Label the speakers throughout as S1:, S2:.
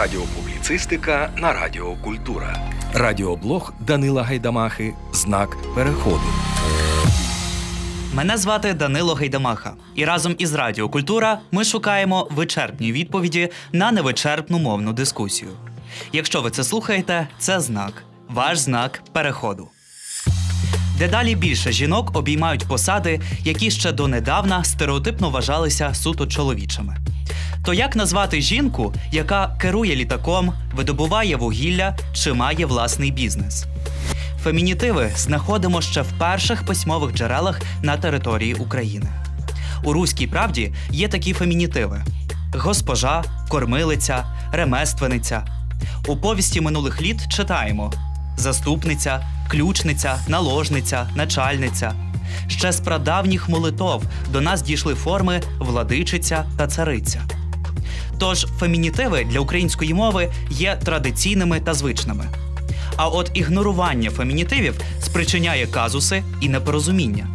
S1: Радіопубліцистика на Радіо Культура. Радіоблог Данила Гайдамахи. Знак переходу.
S2: Мене звати Данило Гайдамаха, і разом із Радіо Культура ми шукаємо вичерпні відповіді на невичерпну мовну дискусію. Якщо ви це слухаєте, це знак, ваш знак переходу. Дедалі більше жінок обіймають посади, які ще донедавна стереотипно вважалися суто чоловічими. То як назвати жінку, яка керує літаком, видобуває вугілля чи має власний бізнес? Фемінітиви знаходимо ще в перших письмових джерелах на території України. У руській правді є такі фемінітиви: госпожа, кормилиця, ремественниця. У повісті минулих літ читаємо заступниця, ключниця, наложниця, начальниця. Ще з прадавніх молитов до нас дійшли форми владичиця та цариця. Тож фемінітиви для української мови є традиційними та звичними. А от ігнорування фемінітивів спричиняє казуси і непорозуміння.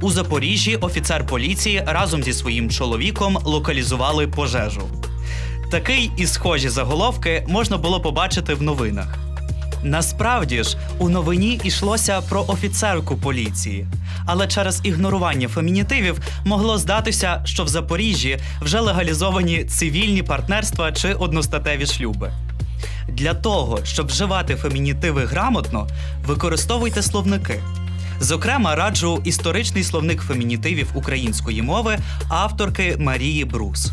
S2: У Запоріжжі офіцер поліції разом зі своїм чоловіком локалізували пожежу. Такий і схожі заголовки можна було побачити в новинах. Насправді ж, у новині йшлося про офіцерку поліції, але через ігнорування фемінітивів могло здатися, що в Запоріжжі вже легалізовані цивільні партнерства чи одностатеві шлюби. Для того, щоб вживати фемінітиви грамотно, використовуйте словники. Зокрема, раджу історичний словник фемінітивів української мови авторки Марії Брус.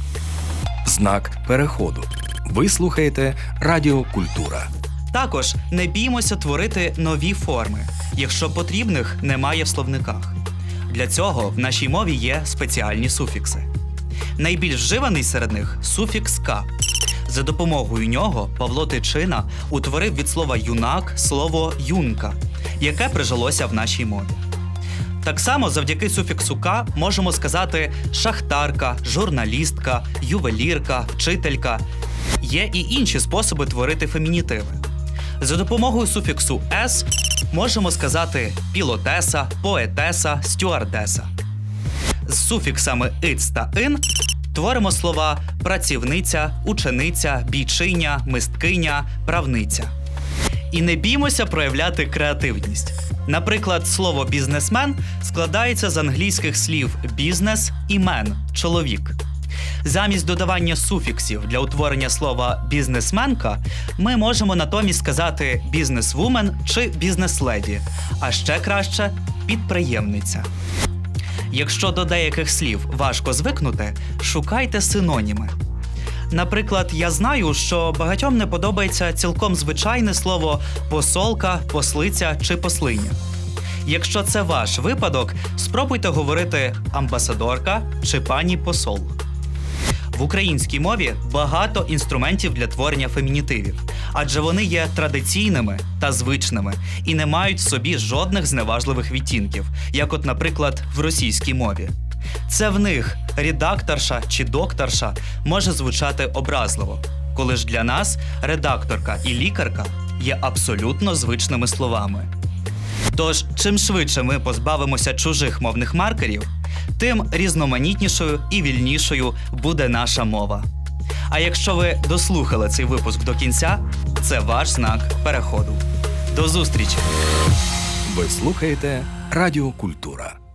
S1: Знак переходу. Ви слухаєте Радіо Культура.
S2: Також не біймося творити нові форми, якщо потрібних немає в словниках. Для цього в нашій мові є спеціальні суфікси. Найбільш вживаний серед них суфікс «ка». За допомогою нього Павло Тичина утворив від слова юнак слово юнка, яке прижилося в нашій мові. Так само завдяки суфіксу «ка» можемо сказати шахтарка, журналістка, ювелірка, вчителька. Є і інші способи творити фемінітиви. За допомогою суфіксу «с» можемо сказати пілотеса, поетеса, стюардеса. З суфіксами «иц» та «ин творимо слова працівниця, учениця, бійчиня, мисткиня, правниця. І не біймося проявляти креативність. Наприклад, слово бізнесмен складається з англійських слів бізнес і мен чоловік. Замість додавання суфіксів для утворення слова бізнесменка ми можемо натомість сказати бізнесвумен чи бізнеследі, а ще краще підприємниця. Якщо до деяких слів важко звикнути, шукайте синоніми. Наприклад, я знаю, що багатьом не подобається цілком звичайне слово посолка, послиця чи послиня. Якщо це ваш випадок, спробуйте говорити амбасадорка чи пані посол. В українській мові багато інструментів для творення фемінітивів, адже вони є традиційними та звичними і не мають в собі жодних зневажливих відтінків, як, от, наприклад, в російській мові. Це в них редакторша чи докторша може звучати образливо, коли ж для нас редакторка і лікарка є абсолютно звичними словами. Тож, чим швидше ми позбавимося чужих мовних маркерів, тим різноманітнішою і вільнішою буде наша мова. А якщо ви дослухали цей випуск до кінця, це ваш знак переходу. До зустрічі!
S1: Ви слухаєте Радіо Культура.